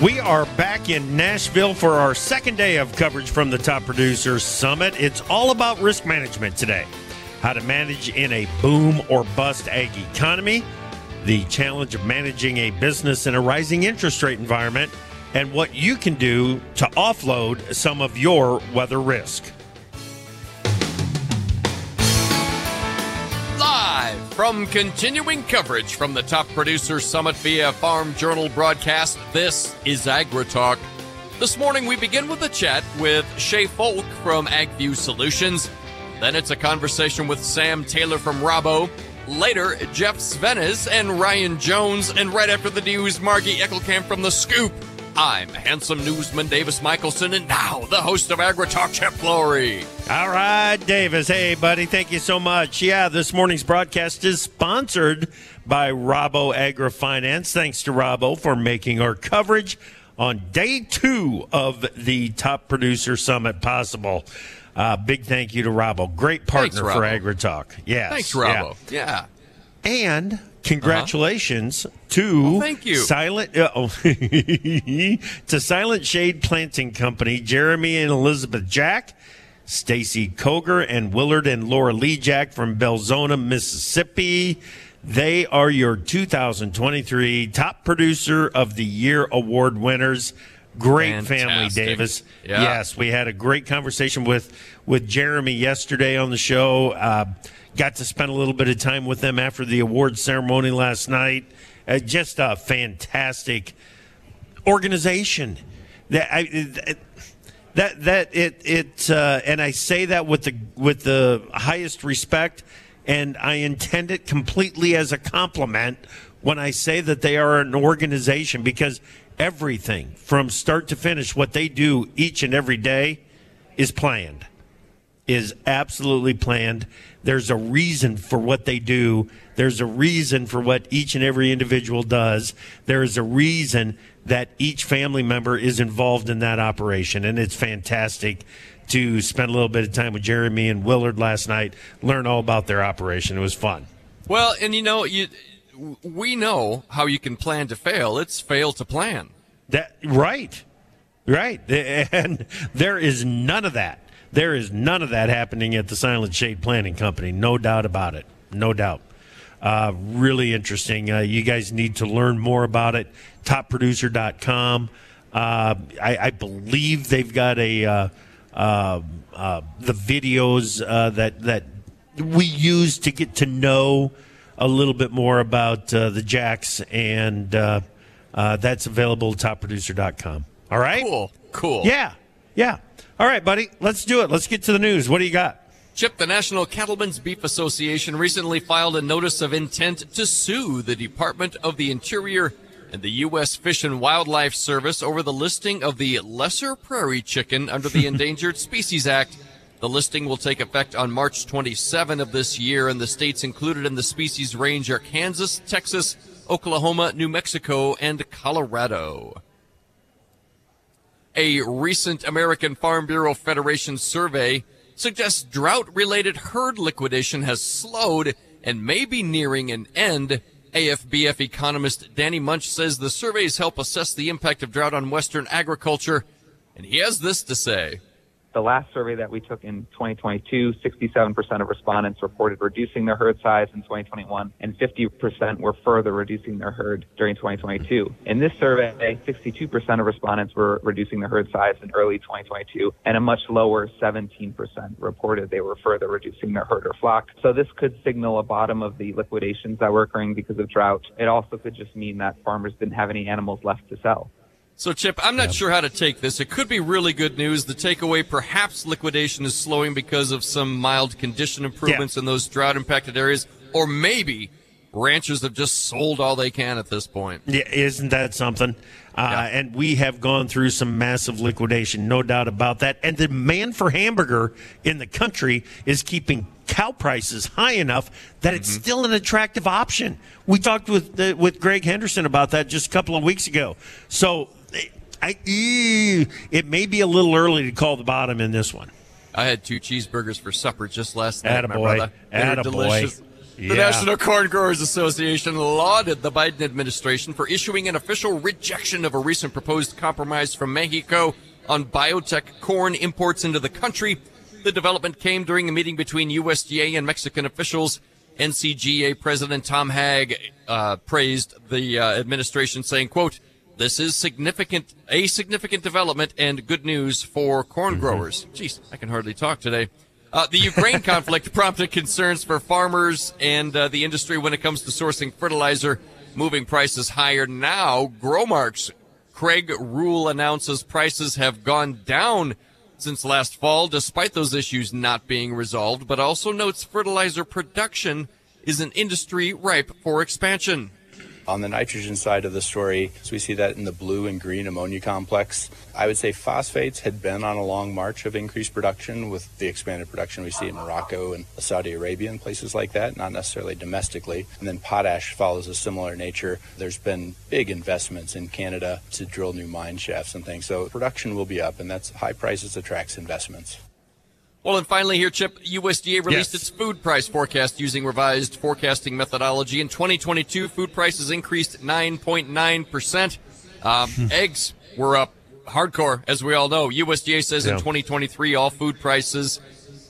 We are back in Nashville for our second day of coverage from the Top Producers Summit. It's all about risk management today. How to manage in a boom or bust ag economy, the challenge of managing a business in a rising interest rate environment, and what you can do to offload some of your weather risk. Live from continuing coverage from the Top Producer Summit via Farm Journal broadcast, this is AgriTalk. This morning we begin with a chat with Shay Foulk from AgView Solutions. Then it's a conversation with Sam Taylor from Rabo. Later, Jeff Svenes and Ryan Jones. And right after the news, Margie Eckelkamp from The Scoop. I'm handsome newsman Davis Michaelson, and now the host of AgriTalk, Chip Flory. All right, Davis. Hey, buddy. Thank you so much. Yeah, this morning's broadcast is sponsored by Rabo AgriFinance. Thanks to Rabo for making our coverage on day two of the Top Producer Summit possible. Uh, big thank you to Rabo. Great partner Thanks, for Rabo. AgriTalk. Yes. Thanks, Rabo. Yeah. And congratulations to Uh-huh. thank you. Silent uh, oh, to Silent Shade Planting Company, Jeremy and Elizabeth Jack, Stacy Koger and Willard and Laura Lee Jack from Belzoni, Mississippi. They are your 2023 Top Producer of the Year award winners. Great family, Davis. Yeah. Yes, we had a great conversation with with Jeremy yesterday on the show. Uh, got to spend a little bit of time with them after the award ceremony last night. Uh, just a fantastic organization. That I, that that it it uh, and I say that with the with the highest respect, and I intend it completely as a compliment when I say that they are an organization because everything from start to finish, what they do each and every day, is planned is absolutely planned. There's a reason for what they do. There's a reason for what each and every individual does. There is a reason that each family member is involved in that operation. And it's fantastic to spend a little bit of time with Jeremy and Willard last night, learn all about their operation. It was fun. Well, and you know, you we know how you can plan to fail. It's fail to plan. That right. Right. And there is none of that. There is none of that happening at the Silent Shade Planting Company. No doubt about it. No doubt. Uh, really interesting. Uh, you guys need to learn more about it. Topproducer.com. Uh, I, I believe they've got a uh, uh, uh, the videos uh, that that we use to get to know a little bit more about uh, the Jacks, and uh, uh, that's available at topproducer.com. All right. Cool. Cool. Yeah. Yeah. All right, buddy. Let's do it. Let's get to the news. What do you got? Chip, the National Cattlemen's Beef Association recently filed a notice of intent to sue the Department of the Interior and the U.S. Fish and Wildlife Service over the listing of the lesser prairie chicken under the Endangered Species Act. The listing will take effect on March 27 of this year, and the states included in the species range are Kansas, Texas, Oklahoma, New Mexico, and Colorado. A recent American Farm Bureau Federation survey suggests drought related herd liquidation has slowed and may be nearing an end. AFBF economist Danny Munch says the surveys help assess the impact of drought on Western agriculture, and he has this to say. The last survey that we took in 2022, 67% of respondents reported reducing their herd size in 2021, and 50% were further reducing their herd during 2022. In this survey, 62% of respondents were reducing their herd size in early 2022, and a much lower 17% reported they were further reducing their herd or flock. So this could signal a bottom of the liquidations that were occurring because of drought. It also could just mean that farmers didn't have any animals left to sell. So, Chip, I'm not sure how to take this. It could be really good news. The takeaway, perhaps liquidation is slowing because of some mild condition improvements in those drought impacted areas, or maybe ranchers have just sold all they can at this point. Yeah, isn't that something? Uh, Yeah. And we have gone through some massive liquidation, no doubt about that. And the demand for hamburger in the country is keeping cow prices high enough that it's Mm-hmm. still an attractive option. We talked with uh, with Greg Henderson about that just a couple of weeks ago. So I, it may be a little early to call the bottom in this one. I had two cheeseburgers for supper just last night, my Attaboy. brother. They were Attaboy. delicious. The National Corn Growers Association lauded the Biden administration for issuing an official rejection of a recent proposed compromise from Mexico on biotech corn imports into the country. The development came during a meeting between USDA and Mexican officials. NCGA President Tom Haag uh, praised the uh, administration, saying, "quote This is significant, a significant development and good news for corn growers." Jeez, I can hardly talk today. Uh, the Ukraine conflict prompted concerns for farmers and uh, the industry when it comes to sourcing fertilizer, moving prices higher. Now, Growmark's Craig Rule announces prices have gone down since last fall, despite those issues not being resolved, but also notes fertilizer production is an industry ripe for expansion. On the nitrogen side of the story, so we see that in the blue and green ammonia complex. I would say phosphates had been on a long march of increased production with the expanded production we see in Morocco and Saudi Arabia and places like that, not necessarily domestically. And then potash follows a similar nature. There's been big investments in Canada to drill new mine shafts and things. So production will be up, and that's high prices attracts investments. Well, and finally here, Chip, USDA released Yes. its food price forecast using revised forecasting methodology. In 2022, food prices increased 9.9%. Um, eggs were up hardcore, as we all know. USDA says in 2023, all food prices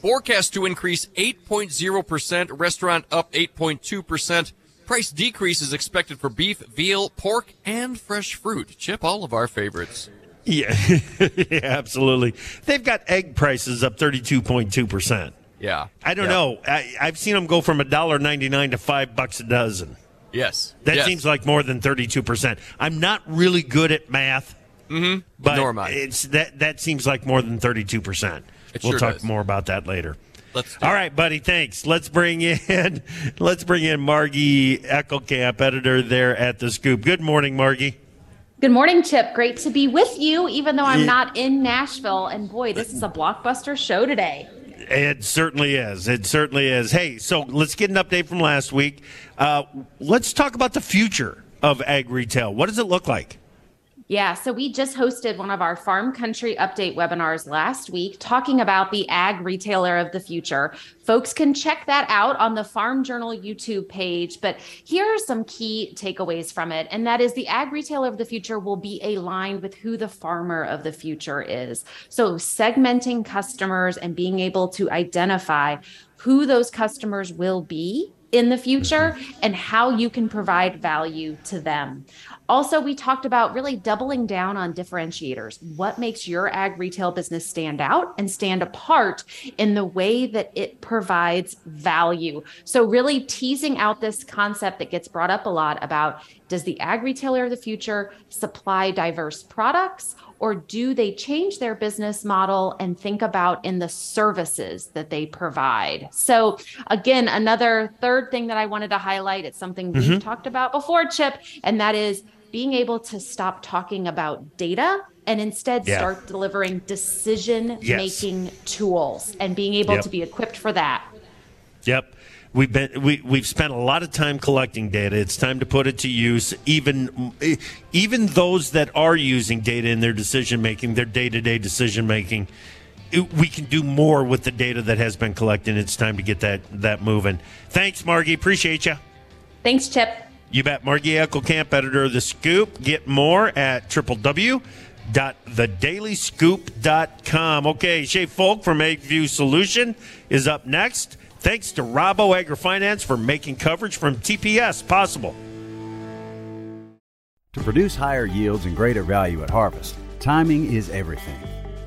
forecast to increase 8.0%, restaurant up 8.2%. Price decrease is expected for beef, veal, pork, and fresh fruit. Chip, all of our favorites. Yeah, yeah absolutely. They've got egg prices up 32.2%. Yeah. I don't Yeah. know. I, I've seen them go from $1.99 to 5 bucks a dozen. Yes. That Yes. seems like more than 32%. I'm not really good at math. Mm-hmm. But Nor am I. it's that that seems like more than 32%. It we'll sure talk does. more about that later. All right, buddy. Thanks. Let's bring in let's bring in Margie Eckelkamp, editor there at the Scoop. Good morning, Margie. Good morning, Chip. Great to be with you, even though I'm not in Nashville. And boy, this is a blockbuster show today. It certainly is. It certainly is. Hey, so let's get an update from last week. Uh, let's talk about the future of ag retail. What does it look like? Yeah, so we just hosted one of our farm country update webinars last week talking about the ag retailer of the future. Folks can check that out on the Farm Journal YouTube page. But here are some key takeaways from it. And that is the ag retailer of the future will be aligned with who the farmer of the future is. So segmenting customers and being able to identify who those customers will be in the future mm-hmm. and how you can provide value to them. Also, we talked about really doubling down on differentiators. What makes your ag retail business stand out and stand apart in the way that it provides value? So, really teasing out this concept that gets brought up a lot about does the ag retailer of the future supply diverse products? Or do they change their business model and think about in the services that they provide? So, again, another third thing that I wanted to highlight, it's something we've mm-hmm. talked about before, Chip, and that is being able to stop talking about data and instead Yeah. start delivering decision making tools and being able Yep. to be equipped for that. Yep. We've been we we've spent a lot of time collecting data. It's time to put it to use. Even even those that are using data in their decision making, their day to day decision making, it- we can do more with the data that has been collected. It's time to get that that moving. Thanks, Margie. Appreciate you. Thanks, Chip. You bet. Margie Eckelkamp, editor of The Scoop. Get more at www.thedailyscoop.com. Okay, Shay Foulk from AgView Solution is up next. Thanks to Rabo AgriFinance for making coverage from TPS possible. To produce higher yields and greater value at harvest, timing is everything.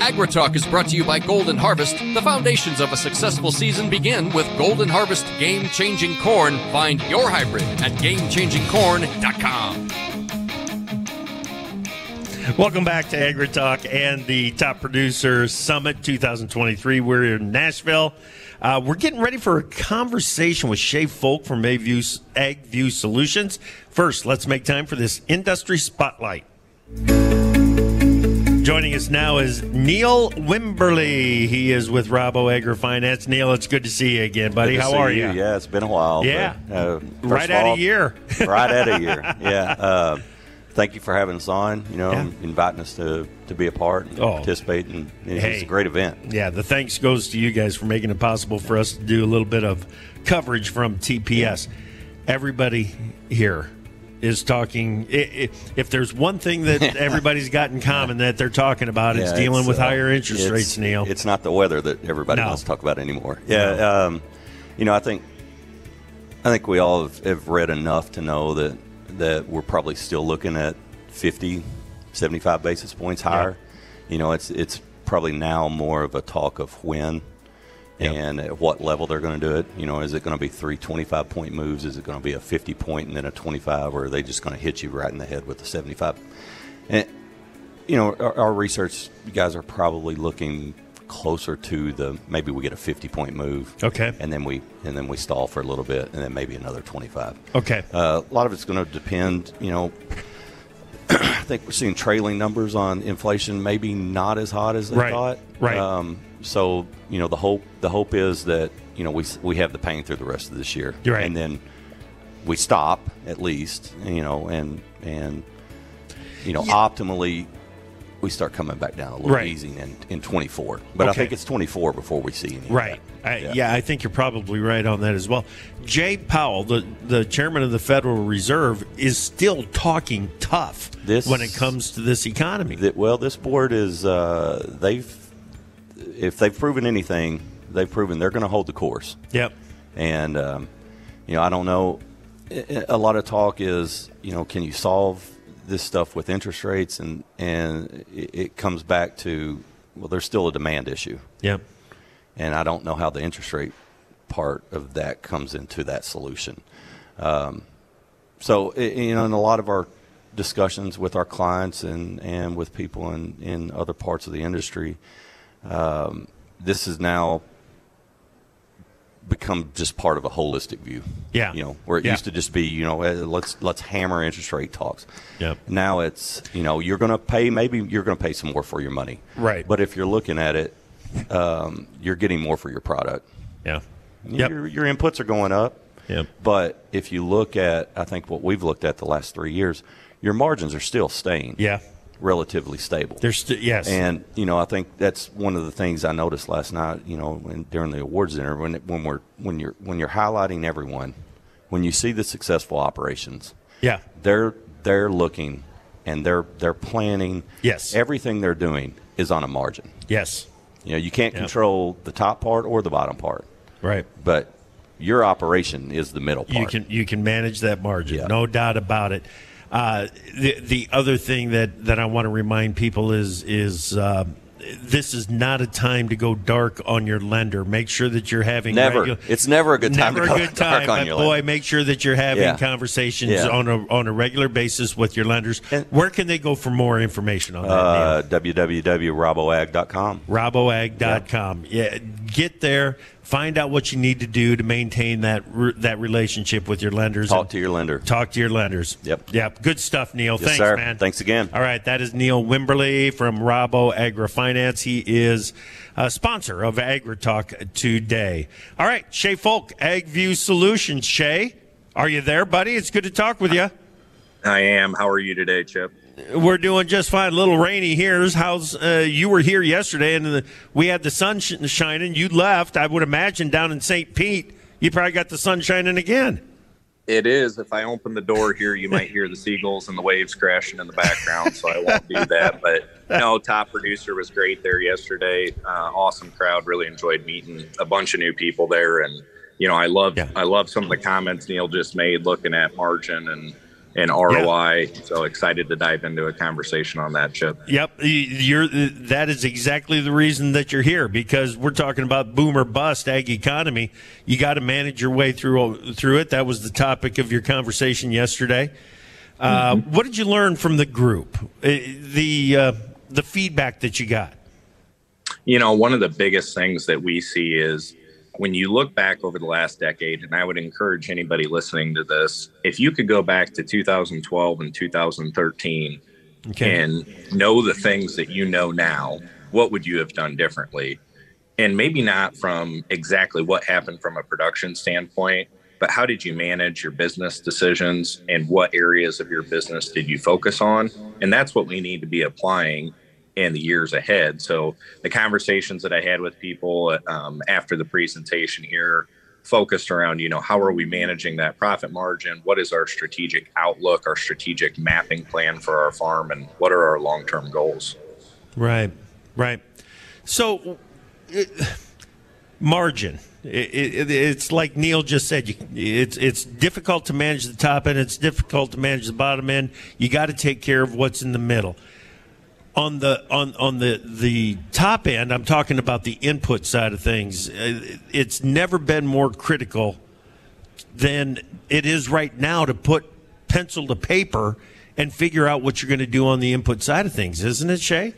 AgriTalk is brought to you by Golden Harvest. The foundations of a successful season begin with Golden Harvest Game Changing Corn. Find your hybrid at GameChangingCorn.com. Welcome back to AgriTalk and the Top Producer Summit 2023. We're in Nashville. Uh, we're getting ready for a conversation with Shay Foulk from AgView, AgView Solutions. First, let's make time for this industry spotlight. Joining us now is Neil Wimberly. He is with Rabo Agri Finance. Neil, it's good to see you again, buddy. How are you? Yeah, it's been a while. Yeah. but, uh, Right of at all, a year. right at a year. Yeah. Uh, thank you for having us on. You know, Yeah. inviting us to, to be a part and Oh. participate. And it's Hey. a great event. Yeah, the thanks goes to you guys for making it possible for us to do a little bit of coverage from TPS. Everybody here is talking. If there's one thing that everybody's got in common that they're talking about, it's Yeah, dealing with uh, higher interest rates, Neil. It's not the weather that everybody No. wants to talk about anymore. Yeah. Um, you know, I think I think we all have, have read enough to know that that we're probably still looking at 50, 75 basis points higher. You know, it's it's probably now more of a talk of when Yep. and at what level they're going to do it. You know, is it going to be three 25 point moves? Is it going to be a 50 point and then a 25? Or are they just going to hit you right in the head with a 75? And, you know, our, our research you guys are probably looking closer to the maybe we get a 50 point move. Okay. And then we and then we stall for a little bit and then maybe another 25. Okay. Uh, a lot of it's going to depend, you know. I think we're seeing trailing numbers on inflation, maybe not as hot as they Right, thought. right. Um, so you know the hope the hope is that you know we we have the pain through the rest of this year, right. and then we stop at least, you know, and and you know optimally we start coming back down a little Right. easy in in 24. But I think it's 24 before we see any. Right. I, yeah. I think you're probably right on that as well. Jay Powell, the, the chairman of the Federal Reserve, is still talking tough This- when it comes to this economy. Well, this board is uh, they've if they've proven anything, they've proven they're going to hold the course. yep. And um, you know, I don't know. A lot of talk is, you know, can you solve this stuff with interest rates? And and it, comes back to well, there's still a demand issue, Yep. and I don't know how the interest rate part of that comes into that solution. Um, so you know, in a lot of our discussions with our clients and and with people in in other parts of the industry, um, this is now become just part of a holistic view. Yeah. You know, where it Yeah. used to just be, you know, eh, let's let's hammer interest rate talks. Yep. Now it's, you know, you're going to pay maybe you're going to pay some more for your money. Right. But if you're looking at it, um, you're getting more for your product. Yeah. Yep. Your your inputs are going up. Yep. But if you look at, I think what we've looked at the last three years, your margins are still staying Yeah. Relatively stable. There's st- yes. And you know, I think that's one of the things I noticed last night. You know, when, during the awards dinner, when when we're when you're when you're highlighting everyone, when you see the successful operations, yeah. they're they're looking and they're they're planning. Yes. everything they're doing is on a margin. Yes. You know, you can't Yep. control the top part or the bottom part, Right. but your operation is the middle part. You can you can manage that margin, no doubt about it. Uh, the the other thing that, that I want to remind people is is uh, this is not a time to go dark on your lender. Make sure that you're having Never. It's never a good time never to a go good dark time. on but your boy, lender. make sure that you're having Yeah. conversations Yeah. on a on a regular basis with your lenders. And- Where can they go for more information on that? uh, www.raboag.com. raboag.com. Yeah, get there, find out what you need to do to maintain that re- that relationship with your lenders. Talk to your lender. Talk to your lenders. Yep. Yep. Good stuff, Neil. Yes, Thanks, sir. man. Thanks again. All right, that is Neil Wimberly from Rabo Agri Finance. He is a sponsor of AgriTalk today. All right, Shay Foulk, AgView Solutions. Shay, are you there, buddy? It's good to talk with you. I am. How are you today, Chip? We're doing just fine. A little rainy here. How's uh, you were here yesterday, and the, we had the sun sh- shining. You left. I would imagine down in St. Pete, you probably got the sun shining again. It is. If I open the door here, you might hear the seagulls and the waves crashing in the background, so I won't do that. But no, top producer was great there yesterday. Uh, awesome crowd. Really enjoyed meeting a bunch of new people there, and you know, I love yeah. I love some of the comments Neil just made, looking at margin and and ROI. Yeah. So excited to dive into a conversation on that, Chip. Yep, you're that is exactly the reason that you're here because we're talking about boomer bust ag economy. You got to manage your way through through it. That was the topic of your conversation yesterday. Uh, mm-hmm. What did you learn from the group? Uh, the uh, the feedback that you got. You know, one of the biggest things that we see is when you look back over the last decade, and I would encourage anybody listening to this, if you could go back to 2012 and 2013 okay. and know the things that you know now, what would you have done differently? And maybe not from exactly what happened from a production standpoint, but how did you manage your business decisions and what areas of your business did you focus on? And that's what we need to be applying in the years ahead. So the conversations that I had with people um, after the presentation here focused around, you know, how are we managing that profit margin? What is our strategic outlook, our strategic mapping plan for our farm, and what are our long term goals? Right, right. So, it, margin. It, it, it's like Neil just said. You, it's it's difficult to manage the top end. It's difficult to manage the bottom end. You got to take care of what's in the middle on the on on the the top end i'm talking about the input side of things uh, it's never been more critical than it is right now to put pencil to paper and figure out what you're going to do on the input side of things isn't it shay?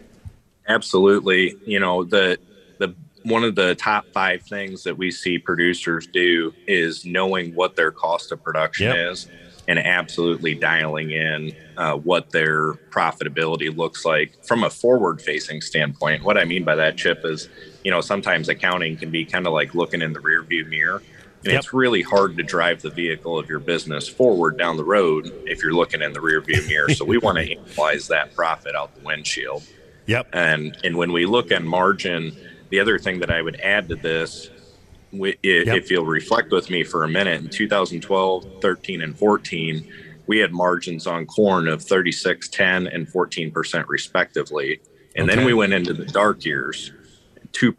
Absolutely. You know the the one of the top five things that we see producers do is knowing what their cost of production yep. is and absolutely dialing in uh, what their profitability looks like from a forward facing standpoint. What I mean by that, Chip, is you know, sometimes accounting can be kind of like looking in the rearview mirror. And yep. it's really hard to drive the vehicle of your business forward down the road if you're looking in the rearview mirror. So we want to analyze that profit out the windshield. Yep. And and when we look at margin, the other thing that I would add to this we, yep. if you'll reflect with me for a minute, in 2012, 13, and 14, we had margins on corn of 36, 10, and 14% respectively. And okay. then we went into the dark years, 2%,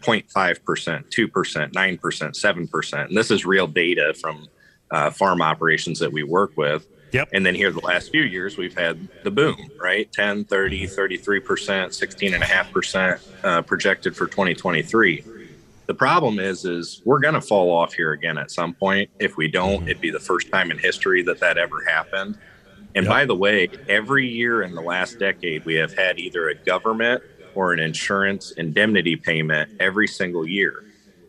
0.5%, 2%, 9%, 7%. And this is real data from uh, farm operations that we work with. Yep. And then here the last few years, we've had the boom, right? 10, 30, 33%, 16.5% uh, projected for 2023. The problem is, is we're going to fall off here again at some point. If we don't, mm-hmm. it'd be the first time in history that that ever happened. And yep. by the way, every year in the last decade, we have had either a government or an insurance indemnity payment every single year.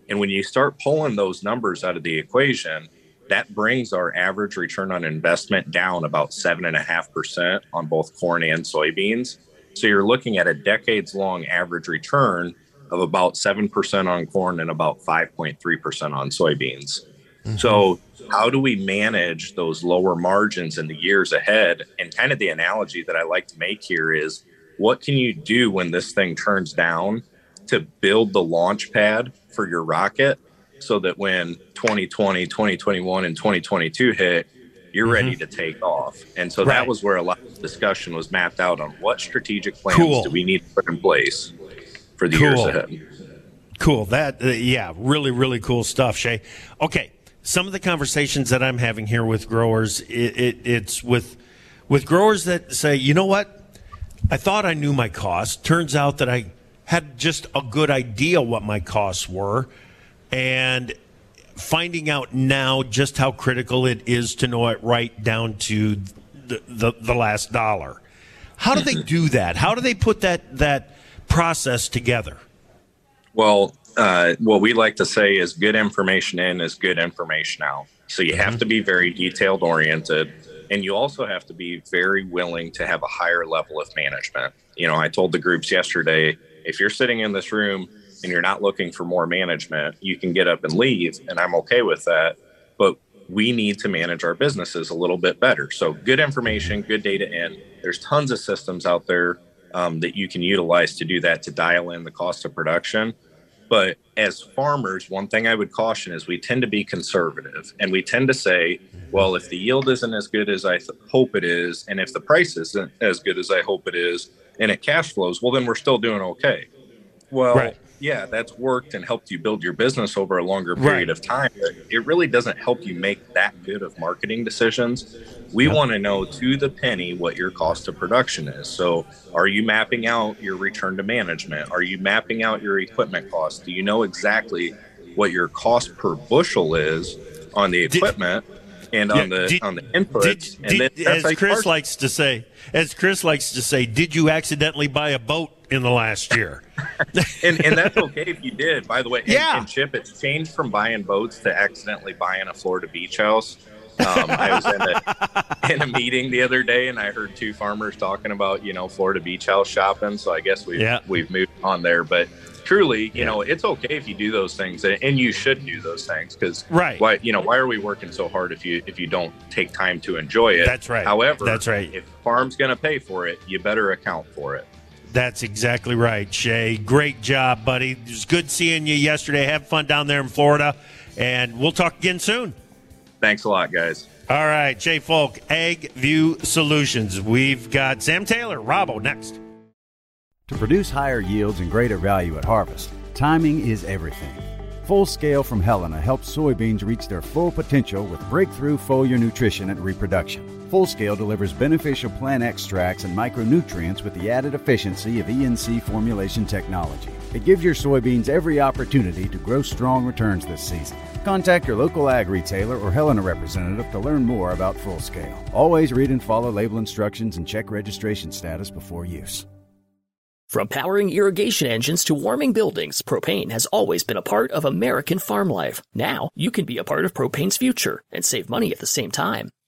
And when you start pulling those numbers out of the equation, that brings our average return on investment down about seven and a half percent on both corn and soybeans. So you're looking at a decades long average return of about 7% on corn and about 5.3% on soybeans. Mm-hmm. So, how do we manage those lower margins in the years ahead? And kind of the analogy that I like to make here is what can you do when this thing turns down to build the launch pad for your rocket so that when 2020, 2021, and 2022 hit, you're mm-hmm. ready to take off. And so right. that was where a lot of discussion was mapped out on what strategic plans cool. do we need to put in place for the cool. years ahead. Cool. That uh, yeah, really really cool stuff, Shay. Okay, some of the conversations that I'm having here with growers, it, it, it's with with growers that say, you know what, I thought I knew my costs. Turns out that I had just a good idea what my costs were, and finding out now just how critical it is to know it right down to the, the, the last dollar. How do they do that? How do they put that that process together? Well, uh, what we like to say is good information in is good information out. So you mm-hmm. have to be very detailed oriented. And you also have to be very willing to have a higher level of management. You know, I told the groups yesterday if you're sitting in this room and you're not looking for more management, you can get up and leave. And I'm okay with that. But we need to manage our businesses a little bit better. So, good information, good data in. There's tons of systems out there um, that you can utilize to do that to dial in the cost of production. But as farmers, one thing I would caution is we tend to be conservative and we tend to say, well, if the yield isn't as good as I th- hope it is, and if the price isn't as good as I hope it is, and it cash flows, well, then we're still doing okay. Well, right yeah, that's worked and helped you build your business over a longer period right. of time. But it really doesn't help you make that good of marketing decisions. We yep. want to know to the penny what your cost of production is. So, are you mapping out your return to management? Are you mapping out your equipment cost? Do you know exactly what your cost per bushel is on the equipment? Did, and on yeah, the did, on the inputs. Did, did, as Chris likes to say, as Chris likes to say, did you accidentally buy a boat in the last year? and and that's okay if you did. By the way, yeah. And, and Chip, it's changed from buying boats to accidentally buying a Florida beach house. Um, I was in a in a meeting the other day, and I heard two farmers talking about you know Florida beach house shopping. So I guess we've yeah. we've moved on there, but truly, you yeah. know, it's okay if you do those things, and you should do those things because right. Why you know why are we working so hard if you if you don't take time to enjoy it? That's right. However, that's right. If farm's going to pay for it, you better account for it. That's exactly right, Shay. Great job, buddy. It was good seeing you yesterday. Have fun down there in Florida, and we'll talk again soon. Thanks a lot, guys. All right, Shay Foulk, Ag View Solutions. We've got Sam Taylor, Rabo next. To produce higher yields and greater value at harvest, timing is everything. Full Scale from Helena helps soybeans reach their full potential with breakthrough foliar nutrition and reproduction. Full Scale delivers beneficial plant extracts and micronutrients with the added efficiency of ENC formulation technology. It gives your soybeans every opportunity to grow strong returns this season. Contact your local ag retailer or Helena representative to learn more about Full Scale. Always read and follow label instructions and check registration status before use. From powering irrigation engines to warming buildings, propane has always been a part of American farm life. Now, you can be a part of propane's future and save money at the same time.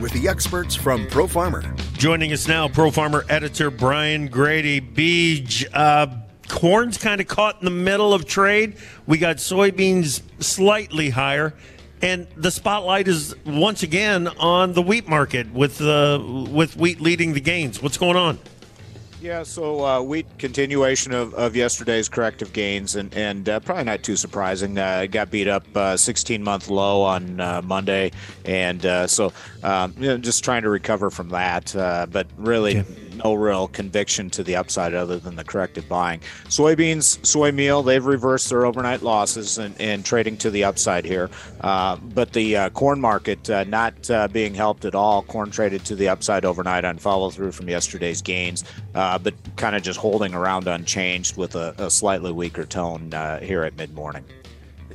with the experts from Pro Farmer. Joining us now, Pro Farmer editor Brian Grete. Beej, uh, corn's kind of caught in the middle of trade. We got soybeans slightly higher. And the spotlight is once again on the wheat market with uh, with wheat leading the gains. What's going on? Yeah, so uh, wheat continuation of, of yesterday's corrective gains, and and uh, probably not too surprising. Uh, got beat up 16 uh, month low on uh, Monday, and uh, so um, you know, just trying to recover from that. but really, no real conviction to the upside other than the corrective buying. Soybeans, soy meal, they've reversed their overnight losses and, and trading to the upside here. Uh, but the uh, corn market uh, not uh, being helped at all. Corn traded to the upside overnight on follow through from yesterday's gains, uh, but kind of just holding around unchanged with a, a slightly weaker tone uh, here at mid morning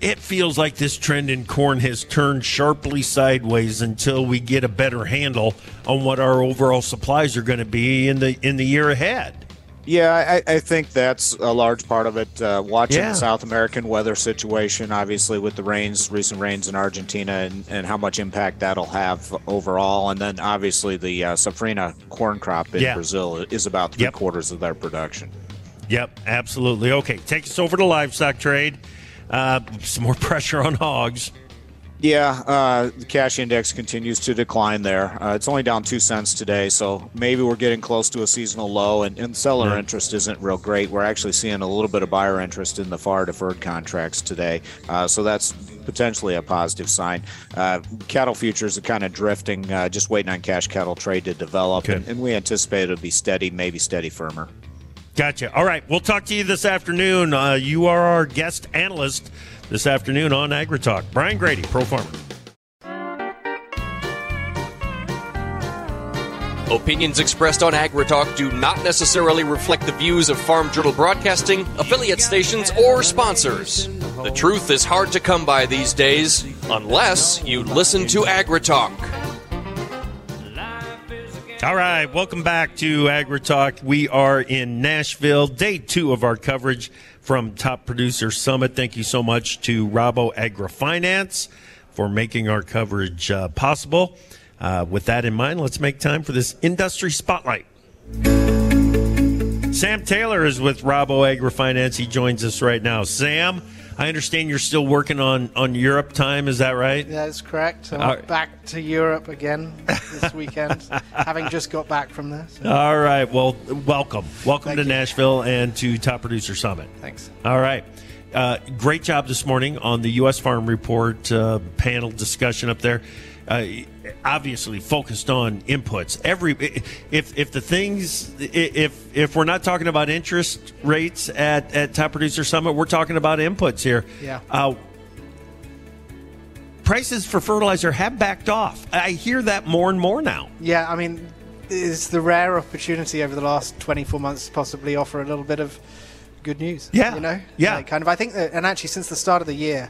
it feels like this trend in corn has turned sharply sideways until we get a better handle on what our overall supplies are going to be in the in the year ahead. Yeah, I, I think that's a large part of it. Uh, watching yeah. the South American weather situation, obviously with the rains, recent rains in Argentina, and, and how much impact that'll have overall, and then obviously the uh, safrinha corn crop in yeah. Brazil is about three yep. quarters of their production. Yep, absolutely. Okay, take us over to livestock trade. Uh, some more pressure on hogs. Yeah, uh, the cash index continues to decline there. Uh, it's only down two cents today, so maybe we're getting close to a seasonal low, and, and seller yeah. interest isn't real great. We're actually seeing a little bit of buyer interest in the FAR deferred contracts today, uh, so that's potentially a positive sign. Uh, cattle futures are kind of drifting, uh, just waiting on cash cattle trade to develop, okay. and, and we anticipate it'll be steady, maybe steady firmer. Gotcha. All right. We'll talk to you this afternoon. Uh, you are our guest analyst this afternoon on AgriTalk. Brian Grete, Pro Farmer. Opinions expressed on AgriTalk do not necessarily reflect the views of Farm Journal Broadcasting, affiliate stations, or sponsors. The truth is hard to come by these days, unless you listen to AgriTalk. All right, welcome back to Agri Talk. We are in Nashville, day two of our coverage from Top Producer Summit. Thank you so much to Rabo AgriFinance for making our coverage uh, possible. Uh, with that in mind, let's make time for this industry spotlight. Sam Taylor is with Rabo AgriFinance. He joins us right now. Sam, I understand you're still working on, on Europe time. Is that right? Yeah, that's correct. I'm right. back to Europe again this weekend, having just got back from there. so- All right. Well, welcome. Welcome Thank to you. Nashville and to Top Producer Summit. Thanks. All right. Uh, great job this morning on the U.S. Farm Report uh, panel discussion up there. Uh, obviously focused on inputs. Every if if the things if if we're not talking about interest rates at at Top Producer Summit, we're talking about inputs here. Yeah. Uh, prices for fertilizer have backed off. I hear that more and more now. Yeah, I mean, it's the rare opportunity over the last 24 months to possibly offer a little bit of good news. Yeah, You know? yeah. Like, kind of. I think that, and actually, since the start of the year,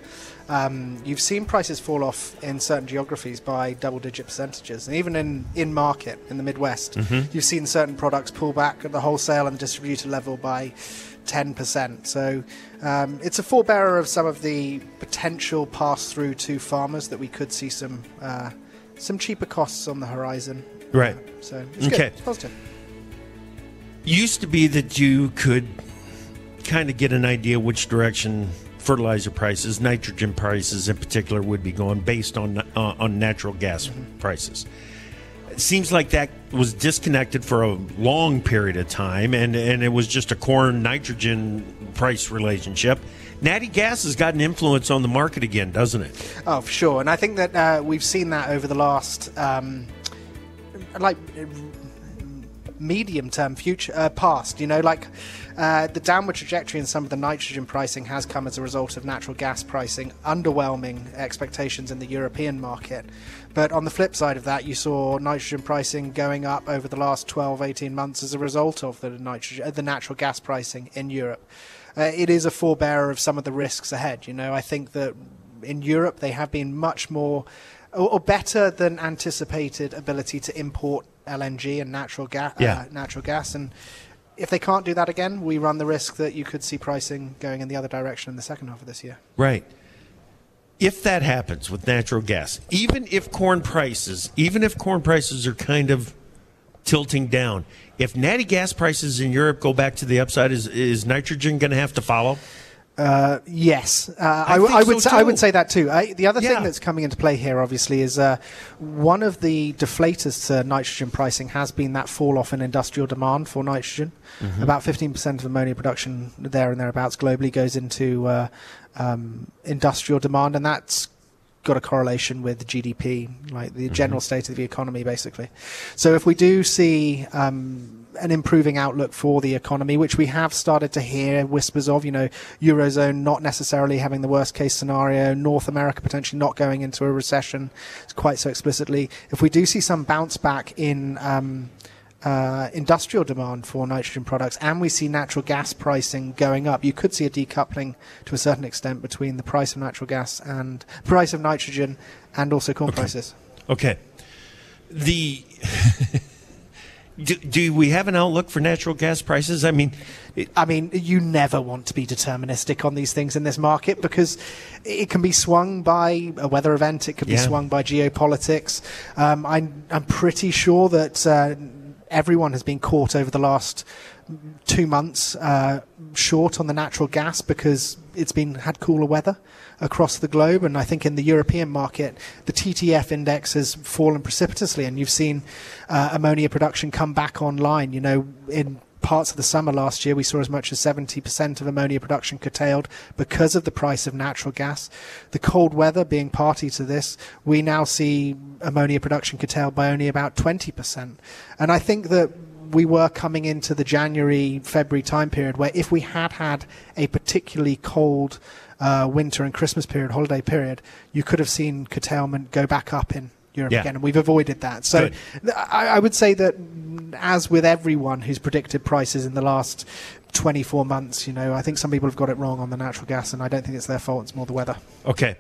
um, you've seen prices fall off in certain geographies by double digit percentages. And even in, in market, in the Midwest, Mhm. you've seen certain products pull back at the wholesale and distributor level by 10%. So um, it's a forebearer of some of the potential pass through to farmers that we could see some uh, some cheaper costs on the horizon. Right. So it's Okay. good. It's positive. used to be that you could kind of get an idea which direction fertilizer prices, nitrogen prices in particular, would be going based on uh, on natural gas prices. It seems like that was disconnected for a long period of time, and and it was just a corn nitrogen price relationship. Natty gas has got an influence on the market again, doesn't it? Oh, for sure. And I think that uh, we've seen that over the last, um, like, medium term future, uh, past. You know, like uh, the downward trajectory in some of the nitrogen pricing has come as a result of natural gas pricing, underwhelming expectations in the European market. But on the flip side of that, you saw nitrogen pricing going up over the last 12, 18 months as a result of the nitrogen, uh, the natural gas pricing in Europe. Uh, it is a forebearer of some of the risks ahead. You know, I think that in Europe they have been much more or, or better than anticipated ability to import LNG and natural gas. Yeah. Uh, natural gas, and if they can't do that again, we run the risk that you could see pricing going in the other direction in the second half of this year. Right. If that happens with natural gas, even if corn prices, even if corn prices are kind of tilting down, if natty gas prices in Europe go back to the upside, is is nitrogen going to have to follow? Uh, yes, uh, I, think I would so say, I would say that too. I, the other Yeah. thing that's coming into play here, obviously, is uh, one of the deflators to nitrogen pricing has been that fall off in industrial demand for nitrogen. Mhm. About 15% of ammonia production there and thereabouts globally goes into uh, um, industrial demand, and that's got a correlation with GDP, like the general state of the economy, basically. So if we do see um, an improving outlook for the economy, which we have started to hear whispers of, you know, eurozone not necessarily having the worst case scenario, North America potentially not going into a recession, quite so explicitly. If we do see some bounce back in um, uh, industrial demand for nitrogen products, and we see natural gas pricing going up, you could see a decoupling to a certain extent between the price of natural gas and price of nitrogen, and also corn prices. Okay. The do, do we have an outlook for natural gas prices? I mean, I mean, you never want to be deterministic on these things in this market because it can be swung by a weather event, it can be Yeah. swung by geopolitics. Um, I'm, I'm pretty sure that uh, everyone has been caught over the last two months uh, short on the natural gas because it's been had cooler weather across the globe. And I think in the European market the TTF index has fallen precipitously. And you've seen uh, ammonia production come back online you know in parts of the summer last year we saw as much as 70% of ammonia production curtailed because of the price of natural gas. The cold weather being party to this we now see ammonia production curtailed by only about 20% and I think that we were coming into the January, February time period where if we had had a particularly cold uh, winter and Christmas period, holiday period, you could have seen curtailment go back up in Europe Yeah. again, and we've avoided that. So I, I would say that, as with everyone who's predicted prices in the last 24 months, you know, I think some people have got it wrong on the natural gas, and I don't think it's their fault. It's more the weather. Okay.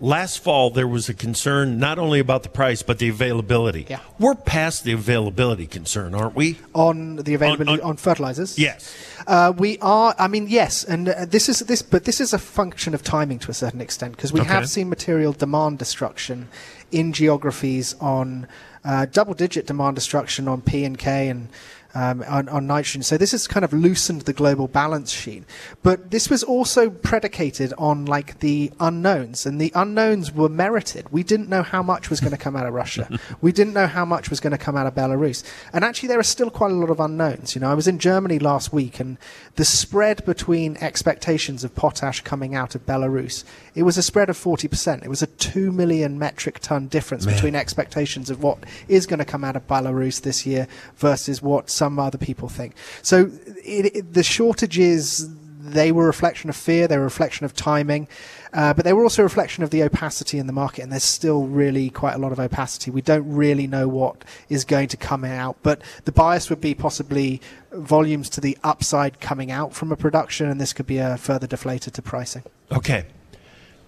Last fall there was a concern not only about the price but the availability. Yeah. We're past the availability concern, aren't we? On the availability on, On- on- fertilizers. Yes. Uh, we are. I mean, yes, and uh, this is this, but this is a function of timing to a certain extent because we Okay. have seen material demand destruction in geographies on uh, double-digit demand destruction on P and K and. Um, on, on nitrogen. So this has kind of loosened the global balance sheet. But this was also predicated on like the unknowns, and the unknowns were merited. We didn't know how much was going to come out of Russia. we didn't know how much was going to come out of Belarus. And actually, there are still quite a lot of unknowns. You know, I was in Germany last week, and the spread between expectations of potash coming out of Belarus, it was a spread of 40%. It was a 2 million metric ton difference Man. between expectations of what is going to come out of Belarus this year versus what some other people think. So it, it, the shortages, they were a reflection of fear, they were a reflection of timing, uh, but they were also a reflection of the opacity in the market, and there's still really quite a lot of opacity. We don't really know what is going to come out, but the bias would be possibly volumes to the upside coming out from a production, and this could be a further deflator to pricing. Okay.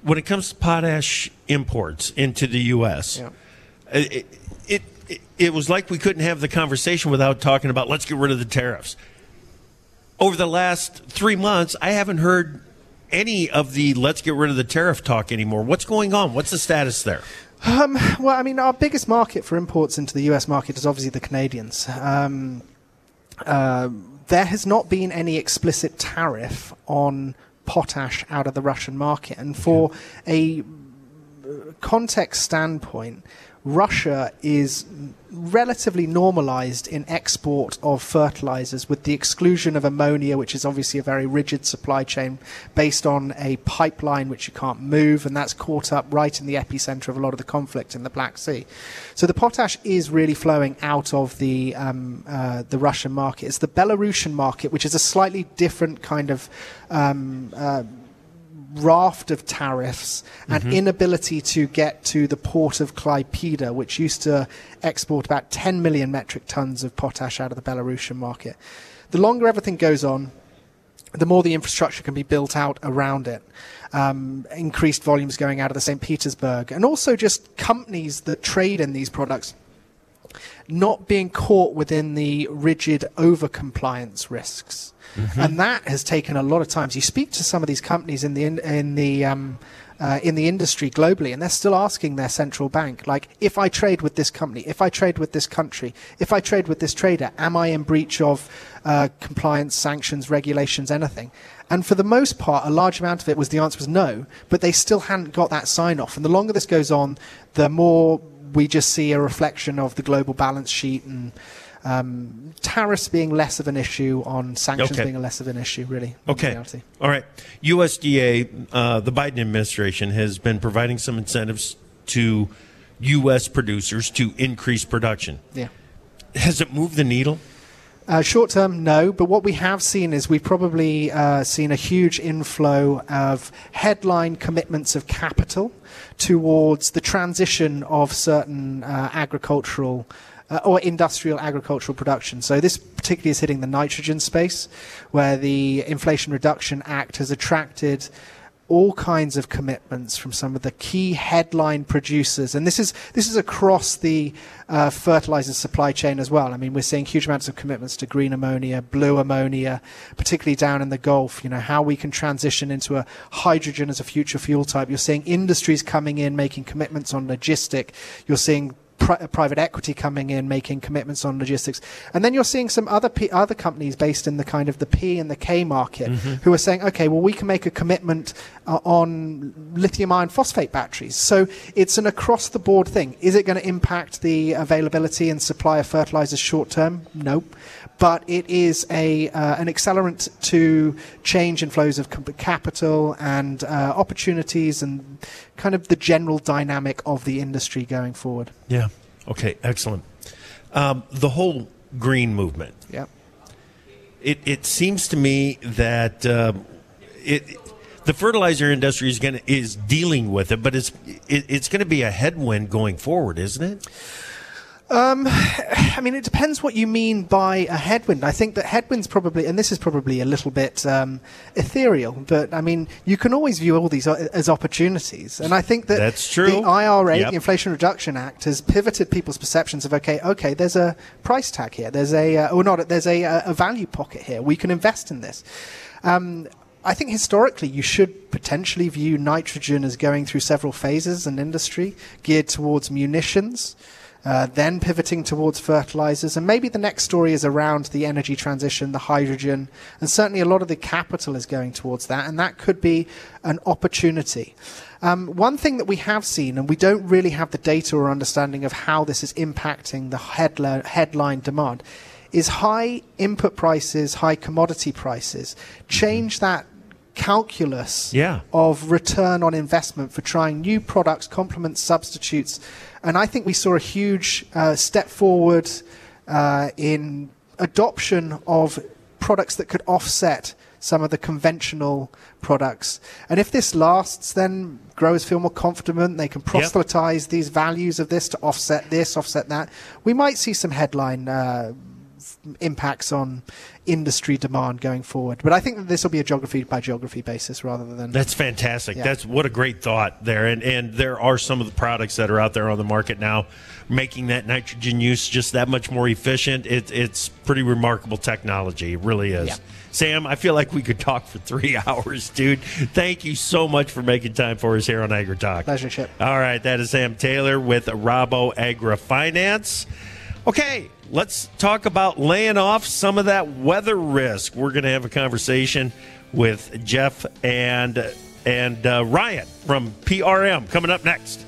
When it comes to potash imports into the U.S., Yeah. it, it, was like we couldn't have the conversation without talking about let's get rid of the tariffs. Over the last three months, I haven't heard any of the let's get rid of the tariff talk anymore. What's going on? What's the status there? Um, well, I mean, our biggest market for imports into the US market is obviously the Canadians. Um, uh, there has not been any explicit tariff on potash out of the Russian market. And for a uh, context standpoint, Russia is relatively normalized in export of fertilizers with the exclusion of ammonia, which is obviously a very rigid supply chain based on a pipeline which you can't move, and that's caught up right in the epicenter of a lot of the conflict in the Black Sea. So the potash is really flowing out of the um, uh, the Russian market. It's the Belarusian market, which is a slightly different kind of um, uh, raft of tariffs and Mhm. inability to get to the port of Klaipeda, which used to export about 10 million metric tons of potash out of the Belarusian market. The longer everything goes on, the more the infrastructure can be built out around it. Um, increased volumes going out of the St. Petersburg, and also just companies that trade in these products not being caught within the rigid over-compliance risks. And that has taken a lot of time. So you speak to some of these companies in the in, in the um, uh, in the industry globally, and they're still asking their central bank, like, if I trade with this company, if I trade with this country, if I trade with this trader, am I in breach of uh, compliance, sanctions, regulations, anything? And for the most part, a large amount of it was the answer was no, but they still hadn't got that sign off. And the longer this goes on, the more we just see a reflection of the global balance sheet and um, tariffs being less of an issue on sanctions Okay. being less of an issue, really. Okay. All right. USDA, uh, the Biden administration has been providing some incentives to U.S. producers to increase production. Yeah. Has it moved the needle? Uh, short term, no. But what we have seen is we've probably uh, seen a huge inflow of headline commitments of capital towards the transition of certain uh, agricultural uh, or industrial agricultural production. So this particularly is hitting the nitrogen space, where the Inflation Reduction Act has attracted all kinds of commitments from some of the key headline producers, and this is this is across the uh, fertilizer supply chain as well. I mean, we're seeing huge amounts of commitments to green ammonia, blue ammonia, particularly down in the Gulf. You know how we can transition into a hydrogen as a future fuel type. You're seeing industries coming in making commitments on logistic. You're seeing pri- private equity coming in, making commitments on logistics, and then you're seeing some other P- other companies based in the kind of the P and the K market Mhm. who are saying, okay, well, we can make a commitment uh, on lithium iron phosphate batteries. So it's an across the board thing. Is it going to impact the availability and supply of fertilizers short term? Nope. But it is a uh, an accelerant to change in flows of capital and uh, opportunities and kind of the general dynamic of the industry going forward. Yeah. Okay. Excellent. Um, the whole green movement. Yeah. It it seems to me that um, it the fertilizer industry is going is dealing with it, but it's it, it's going to be a headwind going forward, isn't it? Um, I mean, it depends what you mean by a headwind. I think that headwinds probably, and this is probably a little bit um, ethereal, but I mean, you can always view all these as opportunities. And I think that That's true. the IRA, Yep. the Inflation Reduction Act, has pivoted people's perceptions of okay, okay, there's a price tag here, there's a, uh, or not, there's a, a value pocket here. We can invest in this. Um, I think historically you should potentially view nitrogen as going through several phases in industry geared towards munitions, uh, then pivoting towards fertilizers, and maybe the next story is around the energy transition, the hydrogen, and certainly a lot of the capital is going towards that, and that could be an opportunity. Um, one thing that we have seen, and we don't really have the data or understanding of how this is impacting the headline, headline demand, is high input prices, high commodity prices. Change that calculus Yeah. of return on investment for trying new products, complements, substitutes. And I think we saw a huge uh, step forward uh, in adoption of products that could offset some of the conventional products. And if this lasts, then growers feel more confident. They can proselytize these values of this to offset this, offset that. We might see some headline uh, impacts on industry demand going forward. But I think that this will be a geography by geography basis rather than. That's fantastic. Yeah. That's what a great thought there. And and there are some of the products that are out there on the market now making that nitrogen use just that much more efficient. It, it's pretty remarkable technology. It really is. Yeah. Sam, I feel like we could talk for three hours, dude. Thank you so much for making time for us here on Agri Talk. Pleasure, Chip. All right, that is Sam Taylor with Rabo Agri Finance. Okay, let's talk about laying off some of that weather risk. We're going to have a conversation with Jeff and and uh, Ryan from PRM coming up next.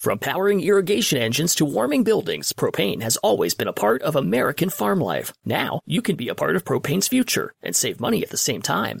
From powering irrigation engines to warming buildings, propane has always been a part of American farm life. Now, you can be a part of propane's future and save money at the same time.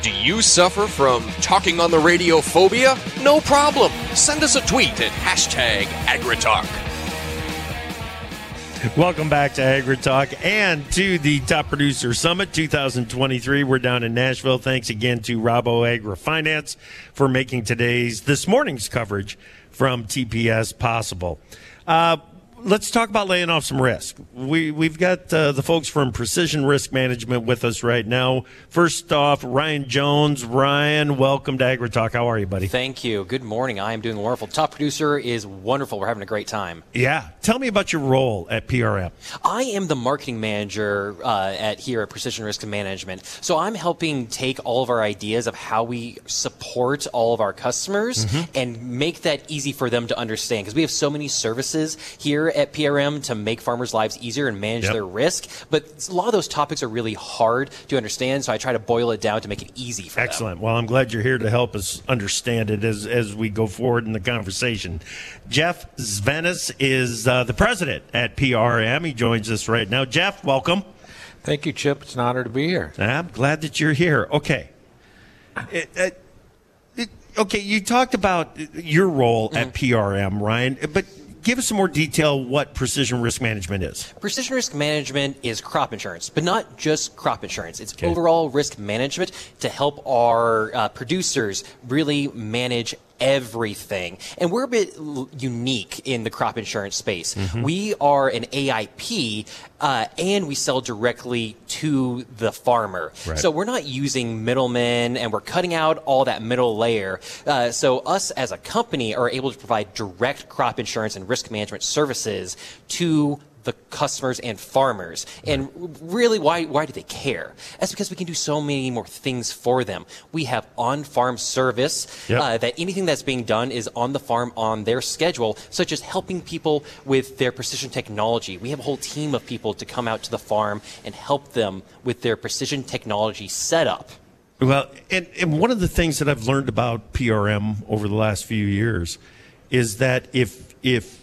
Do you suffer from talking on the radio phobia? No problem. Send us a tweet at hashtag AgriTalk. Welcome back to AgriTalk and to the Top Producer Summit 2023. We're down in Nashville. Thanks again to Rabo Agri Finance for making today's this morning's coverage from TPS possible. Uh, let's talk about laying off some risk. We we've got uh, the folks from Precision Risk Management with us right now. First off, Ryan Jones. Ryan, welcome to Agri Talk. How are you, buddy? Thank you. Good morning. I am doing wonderful. Top producer is wonderful. We're having a great time. Yeah. Tell me about your role at PRM. I am the marketing manager uh, at here at Precision Risk Management. So I'm helping take all of our ideas of how we support all of our customers Mm-hmm. and make that easy for them to understand because we have so many services here at PRM to make farmers' lives easier and manage Yep. their risk. But a lot of those topics are really hard to understand. So I try to boil it down to make it easy for them. Excellent. Well, I'm glad you're here to help us understand it as, as we go forward in the conversation. Jeff Zvenis is uh, the president at PRM. He joins us right now. Jeff, welcome. Thank you, Chip. It's an honor to be here. I'm glad that you're here. Okay. It- it- it- okay, you talked about your role at PRM, Ryan, but give us some more detail what precision risk management is. Precision risk management is crop insurance, but not just crop insurance. It's overall risk management to help our uh, producers really manage everything. And we're a bit unique in the crop insurance space. Mhm. We are an AIP uh, and we sell directly to the farmer. Right. So we're not using middlemen and we're cutting out all that middle layer. Uh, so us as a company are able to provide direct crop insurance and risk management services to the customers and farmers. And really, why, why do they care? That's because we can do so many more things for them. We have on farm service, Yep. uh, that anything that's being done is on the farm on their schedule, such as helping people with their precision technology. We have a whole team of people to come out to the farm and help them with their precision technology setup. Well, and, and one of the things that I've learned about PRM over the last few years is that if if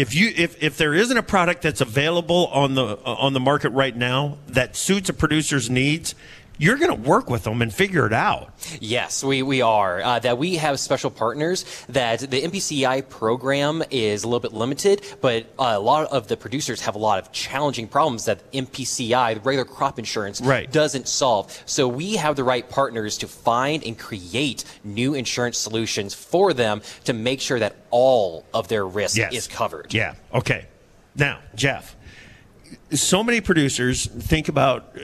if you if, if there isn't a product that's available on the uh, on the market right now that suits a producer's needs, you're going to work with them and figure it out. Yes, we, we are. Uh, that we have special partners. That the MPCI program is a little bit limited, but a lot of the producers have a lot of challenging problems that MPCI, the regular crop insurance, Right. doesn't solve. So we have the right partners to find and create new insurance solutions for them to make sure that all of their risk Yes. is covered. Yeah. Okay. Now, Jeff, so many producers think about uh,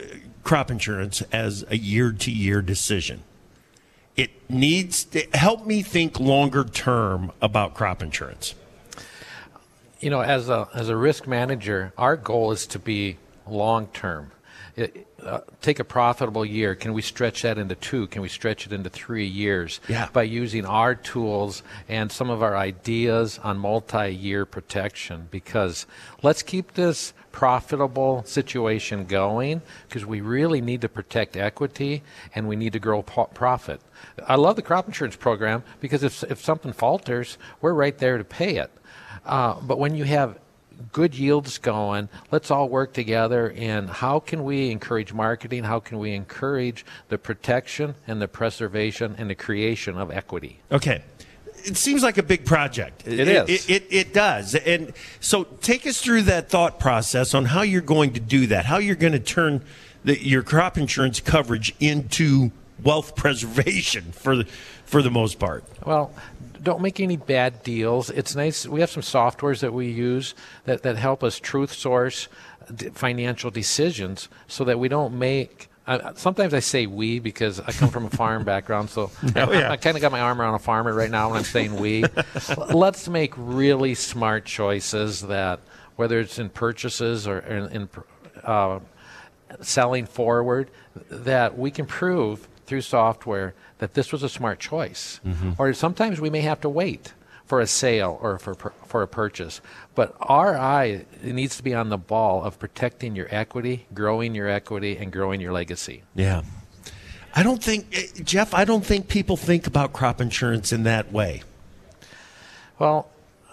crop insurance as a year to year decision. It needs to help me think longer term about crop insurance. You know, as a as a risk manager, our goal is to be long term. Uh, take a profitable year. Can we stretch that into two? Can we stretch it into three years? Yeah. By using our tools and some of our ideas on multi-year protection. Because let's keep this profitable situation going because we really need to protect equity and we need to grow po- profit. I love the crop insurance program because if if something falters, we're right there to pay it. Uh, but when you have good yields going, let's all work together in how can we encourage marketing? How can we encourage the protection and the preservation and the creation of equity? Okay. It seems like a big project. It it is. It, it, it does. And so take us through that thought process on how you're going to do that, how you're going to turn the, your crop insurance coverage into wealth preservation for the, for the most part. Well, don't make any bad deals. It's nice. We have some softwares that we use that, that help us truth source financial decisions so that we don't make. Uh, sometimes I say we because I come from a farm background, so Oh, yeah. I, kind of got my arm around a farmer right now when I'm saying we. Let's make really smart choices that, whether it's in purchases or in, in uh, selling forward, that we can prove through software that this was a smart choice. Mm-hmm. Or sometimes we may have to wait for a sale or for for a purchase. But our eye needs to be on the ball of protecting your equity, growing your equity, and growing your legacy. Yeah. I don't think, eh, Jeff, I don't think people think about crop insurance in that way. Well,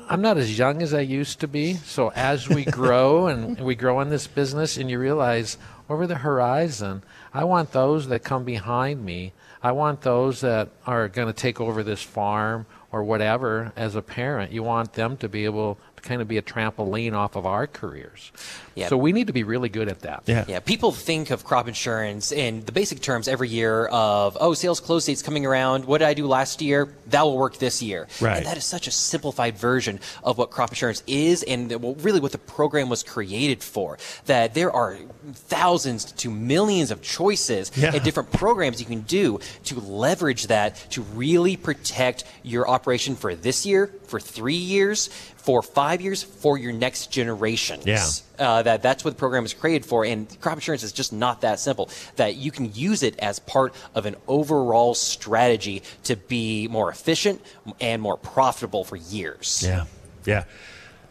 I'm not as young as I used to be. So as we grow and we grow in this business, and you realize over the horizon, I want those that come behind me. I want those that are going to take over this farm or whatever as a parent. You want them to be able kind of be a trampoline off of our careers. Yeah. So we need to be really good at that. Yeah, Yeah. people think of crop insurance in the basic terms every year of, oh, sales close date's coming around. What did I do last year? That will work this year. Right. And that is such a simplified version of what crop insurance is and really what the program was created for. That there are thousands to millions of choices Yeah. and different programs you can do to leverage that to really protect your operation for this year, for three years, for five years, for your next generations Yeah. uh, that that's what the program is created for. And crop insurance is just not that simple. That you can use it as part of an overall strategy to be more efficient and more profitable for years. Yeah. Yeah.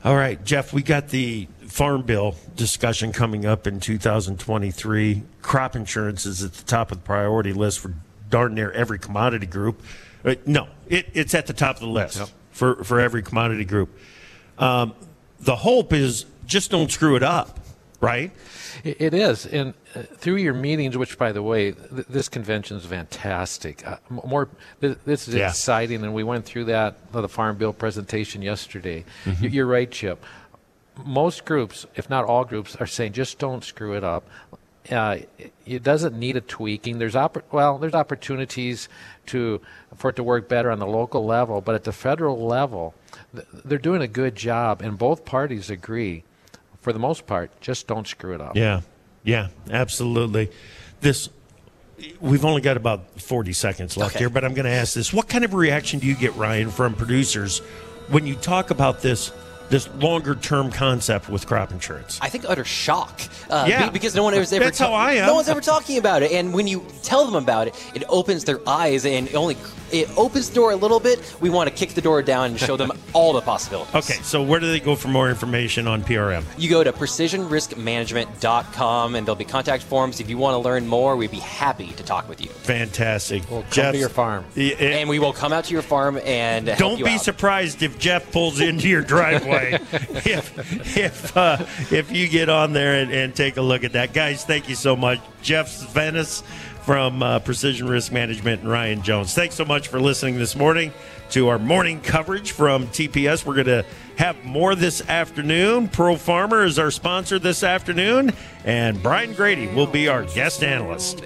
All right, Jeff, we got the Farm Bill discussion coming up in 2023. Crop insurance is at the top of the priority list for darn near every commodity group. Uh, no, it, it's at the top of the list for, for every commodity group. Um, the hope is just don't screw it up, right? It is, and uh, through your meetings, which, by the way, th- this convention is fantastic. Uh, more, th- this is Yeah. exciting, and we went through that uh, the farm bill presentation yesterday. Mhm. You're right, Chip. Most groups, if not all groups, are saying just don't screw it up. Uh, it- it doesn't need a tweaking. There's oppor- well, there's opportunities to for it to work better on the local level, but at the federal level, th- they're doing a good job, and both parties agree. For the most part, just don't screw it up. Yeah, yeah, absolutely. This we've only got about forty seconds left Okay. here, but I'm going to ask this: What kind of reaction do you get, Ryan, from producers when you talk about this this longer term concept with crop insurance? I think utter shock. Uh, Yeah. be- because no one was ever. That's how I am. No one's ever talking about it, and when you tell them about it, it opens their eyes and only it opens the door a little bit. We want to kick the door down and show them all the possibilities. Okay, so where do they go for more information on PRM? You go to precisionriskmanagement.com and there'll be contact forms. If you want to learn more, we'd be happy to talk with you. Fantastic. We'll come to your farm. and we will come out to your farm and Don't you be out. surprised if Jeff pulls into your driveway if if uh, if you get on there and, and take a look at that, guys. Thank you so much, Jeff Venice from uh, Precision Risk Management and Ryan Jones. Thanks so much for listening this morning to our morning coverage from TPS. We're going to have more this afternoon. Pro Farmer is our sponsor this afternoon, and Brian Grete will be our guest analyst.